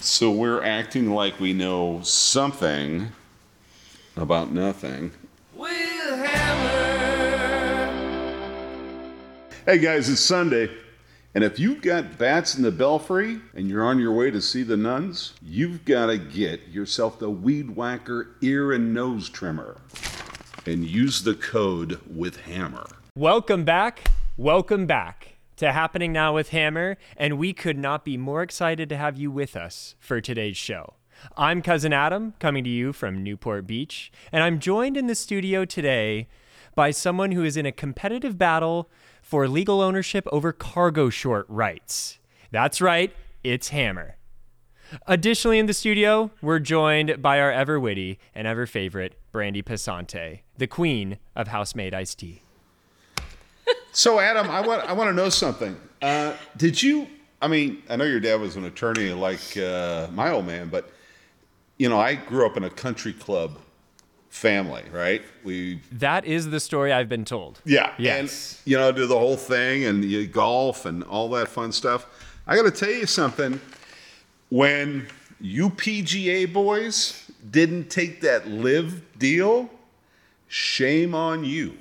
So we're acting like we know something about nothing. With hammer. Hey guys, it's Sunday. And if you've got bats in the belfry and you're on your way to see the nuns, you've got to get yourself the Weed Whacker ear and nose trimmer and use the code with hammer. Welcome back. Welcome back to Happening Now with Hammer, and we could not be more excited to have you with us for today's show. I'm Cousin Adam, coming to you from Newport Beach, and I'm joined in the studio today by someone who is in a competitive battle for legal ownership over cargo short rights. That's right, it's Hammer. Additionally, in the studio, we're joined by our ever witty and ever favorite Brandy Passante, the queen of house-made iced tea. So, Adam, I want I want to know something. Uh, did you? I mean, I know your dad was an attorney like uh, my old man, but you know, I grew up in a country club family, right? We That is the story I've been told. yeah, Yes. and you know, do the whole thing and you golf and all that fun stuff. I got to tell you something. When you PGA boys didn't take that LIV deal, shame on you.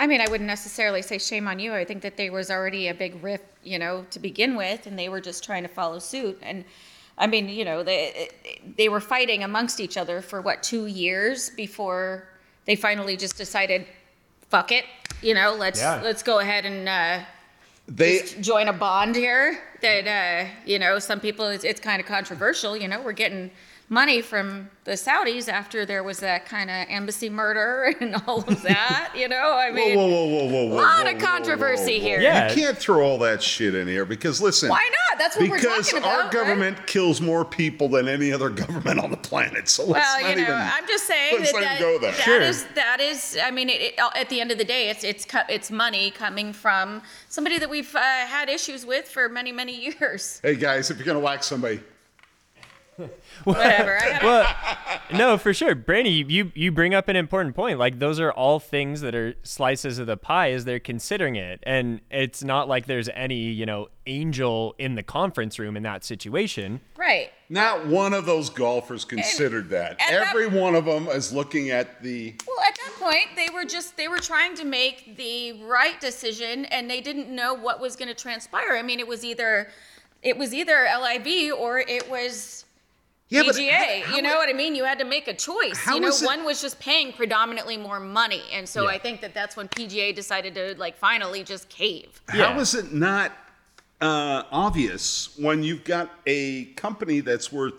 I mean, I wouldn't necessarily say shame on you. I think that there was already a big rift, you know, to begin with, and they were just trying to follow suit. And I mean, you know, they they were fighting amongst each other for what two years before they finally just decided, fuck it, you know, let's Yeah. let's go ahead and uh, They join a bond here. That uh, you know, some people it's, it's kind of controversial. You know, we're getting money from the Saudis after there was that kind of embassy murder and all of that. You know, I mean. whoa, whoa, whoa, whoa, whoa, Lot whoa, of controversy whoa, whoa. here. Yeah. You can't throw all that shit in here because listen. Why not? That's what we're because talking about, our right? government kills more people than any other government on the planet. So let's Well, not you know, even. I'm just saying let's that not that, go there. that Sure. is- that is. I mean, it, it, at the end of the day, it's it's it's money coming from somebody that we've uh, had issues with for many many years. Hey guys, if you're gonna whack somebody, Whatever. I gotta, well, no, for sure, Brandy, you you bring up an important point. Like those are all things that are slices of the pie as they're considering it, and it's not like there's any you know angel in the conference room in that situation. right. not one of those golfers considered that. and that- Every one of them is looking at the. Well, at that point, they were just they were trying to make the right decision, and they didn't know what was going to transpire. I mean, it was either it was either LIV or it was Yeah, but PGA. how- you know what I mean? You had to make a choice. How you know, is it- one was just paying predominantly more money, and so Yeah. I think that that's when PGA decided to like finally just cave. How Yeah. is it not uh, obvious when you've got a company that's worth,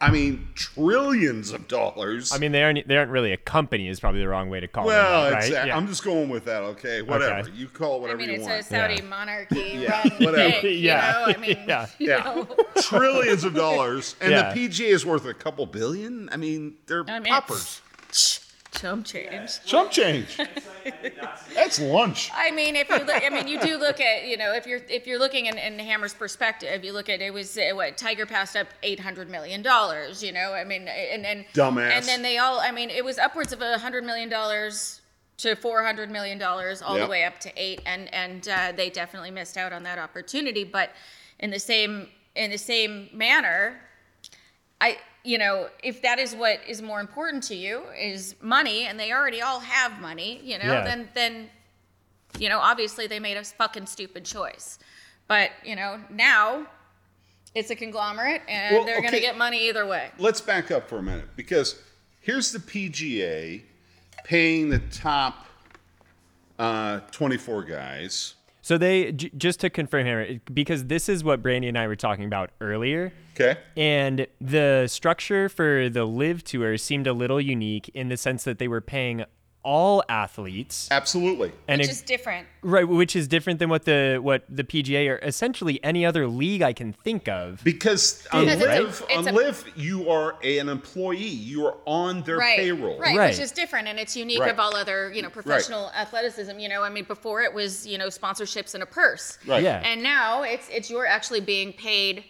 I mean, trillions of dollars? I mean, they aren't they aren't really a company is probably the wrong way to call well, them, out, it's, right? Yeah. I'm just going with that. Okay, whatever Okay. you call it I mean, you it's a Saudi Yeah. monarchy Yeah, whatever. thing, you Yeah. know? I mean, Yeah. you Yeah, know? trillions of dollars, and Yeah. the PGA is worth a couple billion. I mean, they're I mean, poppers. Chump change. Chump change. That's lunch. I mean, if you look, I mean, you do look at, you know, if you're if you're looking in, in Hammer's perspective, you look at it was uh, what Tiger passed up eight hundred million dollars. You know, I mean, and and Dumbass. And then they all, I mean, it was upwards of a hundred million dollars to four hundred million dollars, all Yep. the way up to eight, and and uh, they definitely missed out on that opportunity. But in the same in the same manner, I, you know, if that is what is more important to you is money, and they already all have money, you know, Yeah. then then, you know, obviously they made a fucking stupid choice. But you know, now it's a conglomerate, and Well, they're okay. gonna get money either way. Let's back up for a minute because here's the PGA paying the top uh, 24 guys. So they j- just to confirm here, because this is what Brandy and I were talking about earlier. Okay. And the structure for the LIV Tour seemed a little unique in the sense that they were paying all athletes, Absolutely. and Which it- is different. right, which is different than what the what the PGA or essentially any other league I can think of. Because on Because it's a- LIV, it's on a- LIV, you are an employee. You are on their Right, payroll. right, Right. which is different, and it's unique Right. of all other, you know, professional athleticism. You know, I mean, before it was, you know, sponsorships and a purse. Right. Yeah. And now it's it's you're actually being paid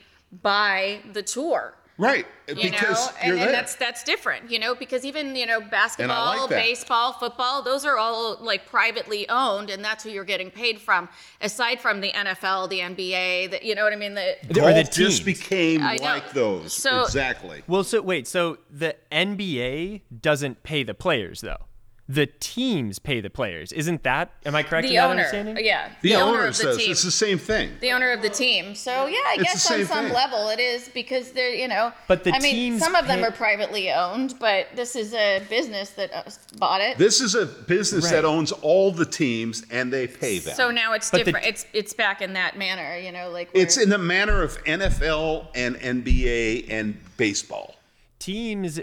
by the tour. Right. You because know, you're and, there. and that's that's different, you know, because even you know basketball, like baseball, football, those are all like privately owned, and that's who you're getting paid from. Aside from the NFL, the NBA, the, you know what I mean? The, The- or the Golf just teams. became I know. like those. So- exactly. Well, so wait, so the NBA doesn't pay the players though. The teams pay the players. Isn't that? Am I correct in the that owner, understanding? yeah, The, owner, of the says team. it's the same thing. the owner of the team. So yeah, I It's guess on some thing. level it is because they're you know. But the I mean, some of them pay- are privately owned, but this is a business that uh, bought it. This is a business Right. that owns all the teams and they pay them. so now it's But the- different. it's it's back in that manner, you know, like where- it's in the manner of NFL and NBA and baseball. Teams,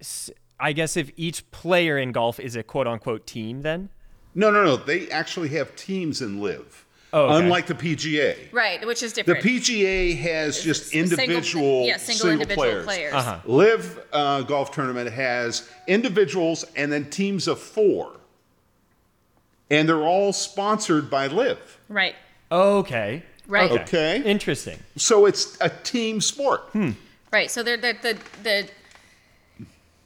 s- I guess if each player in golf is a quote unquote team, then No, no, no. They actually have teams in LIV. Oh, okay. Unlike the PGA. right, which is different. The. PGA has just Single- individual, yeah, single, individual players. players. Uh-huh. LIV uh, Golf Tournament has individuals and then teams of four. And they're all sponsored by LIV. Right. okay, Right. Okay. interesting. So it's a team sport. Hmm. Right. So they're the the, the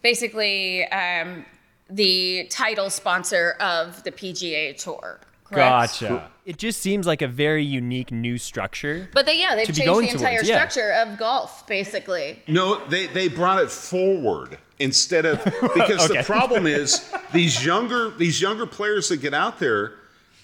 basically um, the title sponsor of the PGA Tour. Correct? Gotcha. It just seems like a very unique new structure. But they, yeah, they've changed the entire towards, yeah. structure of golf, basically. No, they, they brought it forward instead of because Okay. the problem is these younger these younger players that get out there,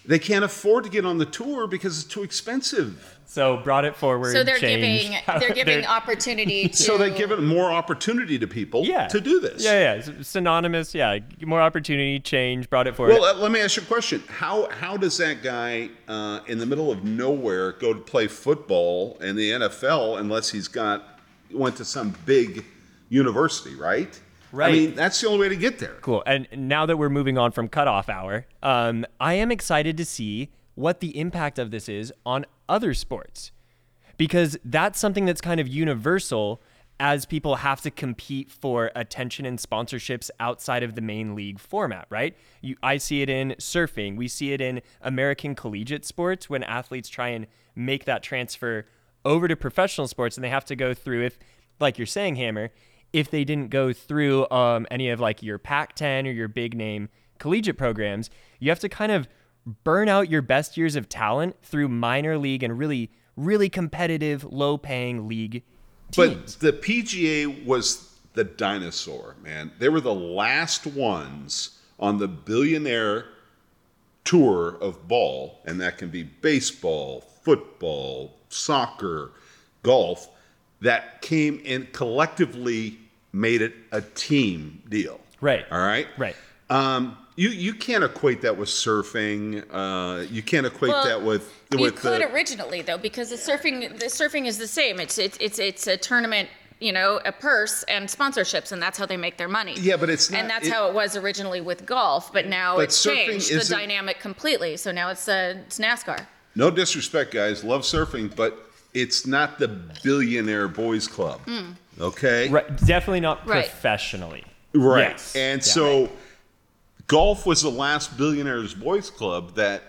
they can't afford to get on the tour because it's too expensive. So brought it forward. So they're changed giving they're giving they're- opportunity to. So they give it more opportunity to people yeah to do this. Yeah, yeah, synonymous. Yeah, more opportunity, change, brought it forward. Well, uh, let me ask you a question. How how does that guy uh, in the middle of nowhere go to play football in the NFL unless he's got went to some big university, right? Right. I mean, that's the only way to get there. Cool. And now that we're moving on from cutoff hour, um, I am excited to see what the impact of this is on other sports. Because that's something that's kind of universal as people have to compete for attention and sponsorships outside of the main league format, right? You, I see it in surfing. We see it in American collegiate sports when athletes try and make that transfer over to professional sports and they have to go through, if, like you're saying, Hammer, if they didn't go through um, any of like your Pac 10 or your big name collegiate programs, you have to kind of burn out your best years of talent through minor league and really, really competitive, low paying league teams. But the PGA was the dinosaur, man. They were the last ones on the billionaire tour of ball, and that can be baseball, football, soccer, golf, that came and collectively made it a team deal. Right. All right. Right. Um, you you can't equate that with surfing. Uh, you can't equate Well, that with you with could the, originally though, because the surfing the surfing is the same. It's it's it's it's a tournament, you know, a purse and sponsorships, and that's how they make their money. Yeah, but it's not, and that's it- how it was originally with golf. But now But it's changed the dynamic completely. So now it's uh, it's NASCAR. No disrespect, guys. Love surfing, but it's not the billionaire boys club. Mm. Okay. Right. Definitely not Right. professionally. Right. Yes. And Yeah. so golf was the last billionaires boys club that,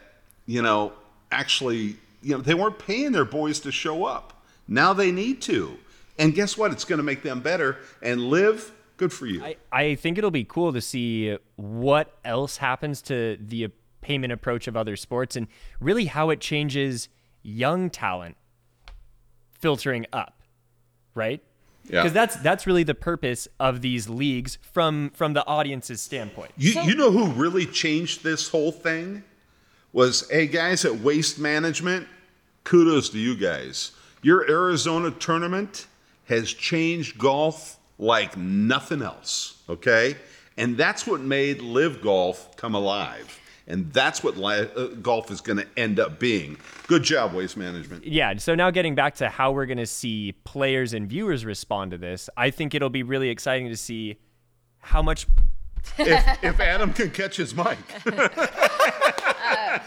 you know, actually, you know, they weren't paying their boys to show up. Now they need to. And guess what? It's going to make them better and live. Good for you. I, I think it'll be cool to see what else happens to the payment approach of other sports and really how it changes young talent filtering up, right? Yeah. Because that's that's really the purpose of these leagues from from the audience's standpoint. You, you know who really changed this whole thing? Was, hey guys at Waste Management, kudos to you guys. Your Arizona tournament has changed golf like nothing else, okay? And that's what made LIV Golf come alive. And that's what li- uh, golf is going to end up being. Good job, Waste Management. Yeah, so now getting back to how we're going to see players and viewers respond to this, I think it'll be really exciting to see how much if, if Adam can catch his mic.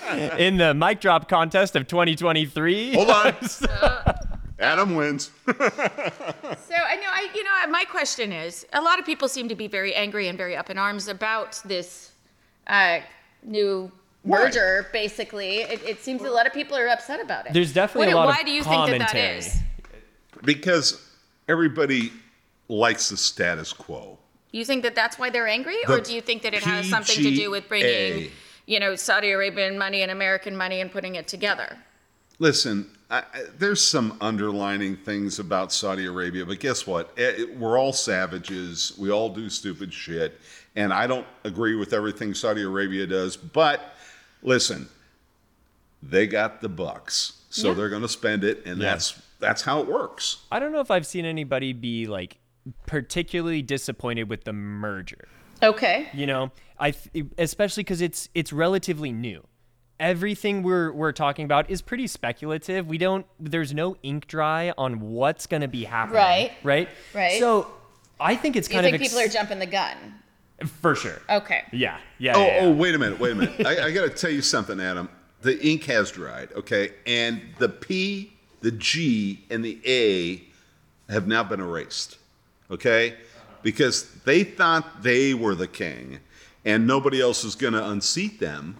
in the mic drop contest of 2023. Hold on. Adam wins. So I know, I you know, my question is, a lot of people seem to be very angry and very up in arms about this uh, new Why? merger. Basically, it, it seems a lot of people are upset about it. There's definitely What- a lot why of do you think that that commentary. because everybody likes the status quo. You think that that's why they're angry, or do you think that it has something to do with bringing, you know, Saudi Arabian money and American money and putting it together? Listen, I, I- there's some underlining things about Saudi Arabia, but guess what? Eh, We're all savages. We all do stupid shit. And I don't agree with everything Saudi Arabia does. But listen, they got the bucks. So Yeah. they're going to spend it. And Yeah. that's that's how it works. I don't know if I've seen anybody be like particularly disappointed with the merger. Okay. You know, I th- especially because it's it's relatively new. Everything we're we're talking about is pretty speculative. We don't. There's no ink dry on what's going to be happening. Right. Right. Right. So I think it's kind of You kind think of people are jumping the gun? for sure. Okay. Yeah. Yeah. Oh, yeah, oh, yeah. oh, wait a minute, wait a minute. I, I got to tell you something, Adam. The ink has dried, okay? And the P, the G, and the A have now been erased, okay? Because they thought they were the king and nobody else was going to unseat them.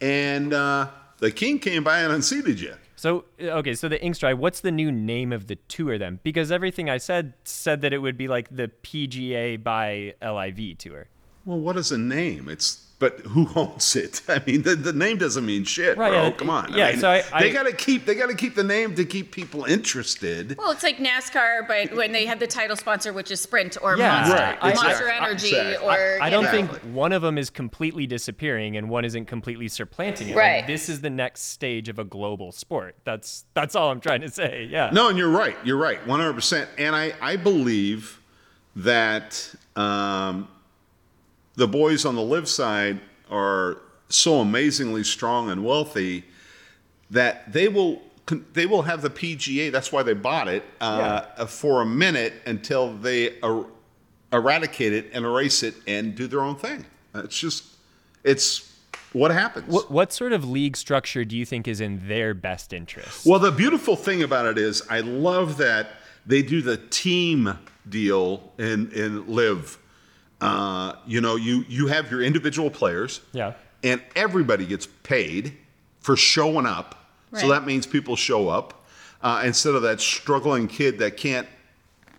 And uh, the king came by and unseated you. So okay, so the Ink's Dry, what's the new name of the tour then? Because everything I said said that it would be like the PGA by LIV tour. Well, what is a name? It's but who owns it? I mean, the, the name doesn't mean shit, Right, bro. yeah, Come on. yeah, I mean, so I- I- they got to keep they got to keep the name to keep people interested. Well, it's like NASCAR, but when they have the title sponsor, which is Sprint or Yeah. Monster, Right, Monster exactly. Energy, Exactly. or I you don't know. think one of them is completely disappearing and one isn't completely supplanting it. Like, Right. this is the next stage of a global sport. That's that's all I'm trying to say. Yeah. No, and you're right. You're right. 100%. And I, I believe that um, the boys on the LIV side are so amazingly strong and wealthy that they will they will have the PGA. That's why they bought it uh, for a minute until they er- eradicate it and erase it and do their own thing. It's just it's what happens. What, what sort of league structure do you think is in their best interest? Well, the beautiful thing about it is, I love that they do the team deal in in LIV. Uh, you know, you you have your individual players, Yeah. and everybody gets paid for showing up. So that means people show up uh, instead of that struggling kid that can't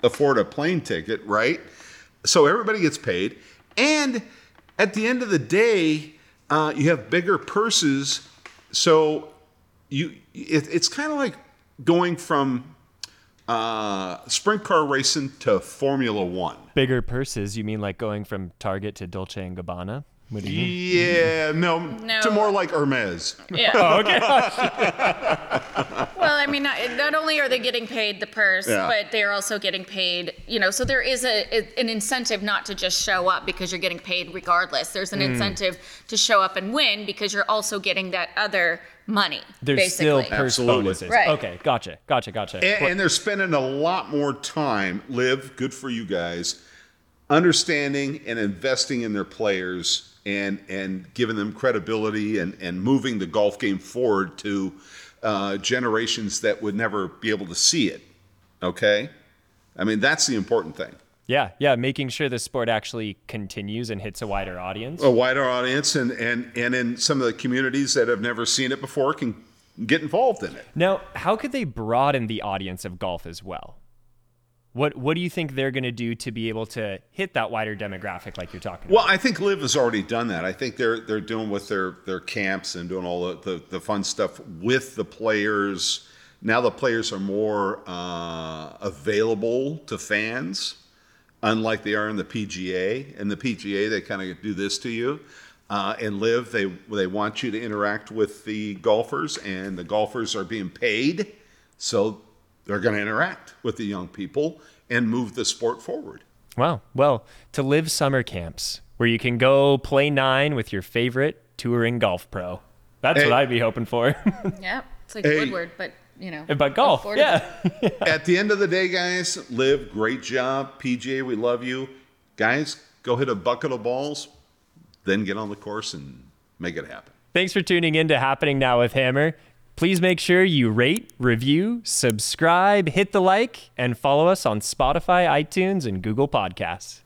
afford a plane ticket, right? So everybody gets paid, and at the end of the day, uh, you have bigger purses. So you, it, it's kind of like going from uh, sprint car racing to Formula One. Bigger purses, you mean like going from Target to Dolce and Gabbana? What do you mean? Yeah, no, No. to more like Hermes. Yeah. Oh, okay. Well, I mean, not, not only are they getting paid the purse, Yeah. but they're also getting paid, you know, so there is a, a- an incentive not to just show up because you're getting paid regardless. There's Hmm. an incentive to show up and win because you're also getting that other money, There's basically. still purse Absolutely. bonuses. Right. Okay, gotcha, gotcha, gotcha. And, and they're spending a lot more time, LIV, good for you guys, understanding and investing in their players and, and giving them credibility and, and moving the golf game forward to uh, generations that would never be able to see it. Okay? I mean, that's the important thing. yeah, yeah, making sure the sport actually continues and hits a wider audience. A wider audience and, and, and in some of the communities that have never seen it before can get involved in it. Now, how could they broaden the audience of golf as well? What What do you think they're going to do to be able to hit that wider demographic, like you're talking Well, about? Well, I think LIV has already done that. I think they're they're doing with their their camps and doing all the, the, the fun stuff with the players. Now the players are more uh, available to fans, unlike they are in the PGA. In the PGA, they kind of do this to you. Uh, in LIV, they they want you to interact with the golfers, and the golfers are being paid, so they're going to interact with the young people and move the sport forward. Wow. Well, to LIV summer camps where you can go play nine with your favorite touring golf pro. That's Hey. what I'd be hoping for. Yeah, it's like Hey. Woodward, but, you know. but golf, affordable. yeah. At the end of the day, guys, LIV great job. PGA, we love you. Guys, go hit a bucket of balls, then get on the course and make it happen. Thanks for tuning in to Happening Now with Hammer. Please make sure you rate, review, subscribe, hit the like, and follow us on Spotify, iTunes, and Google Podcasts.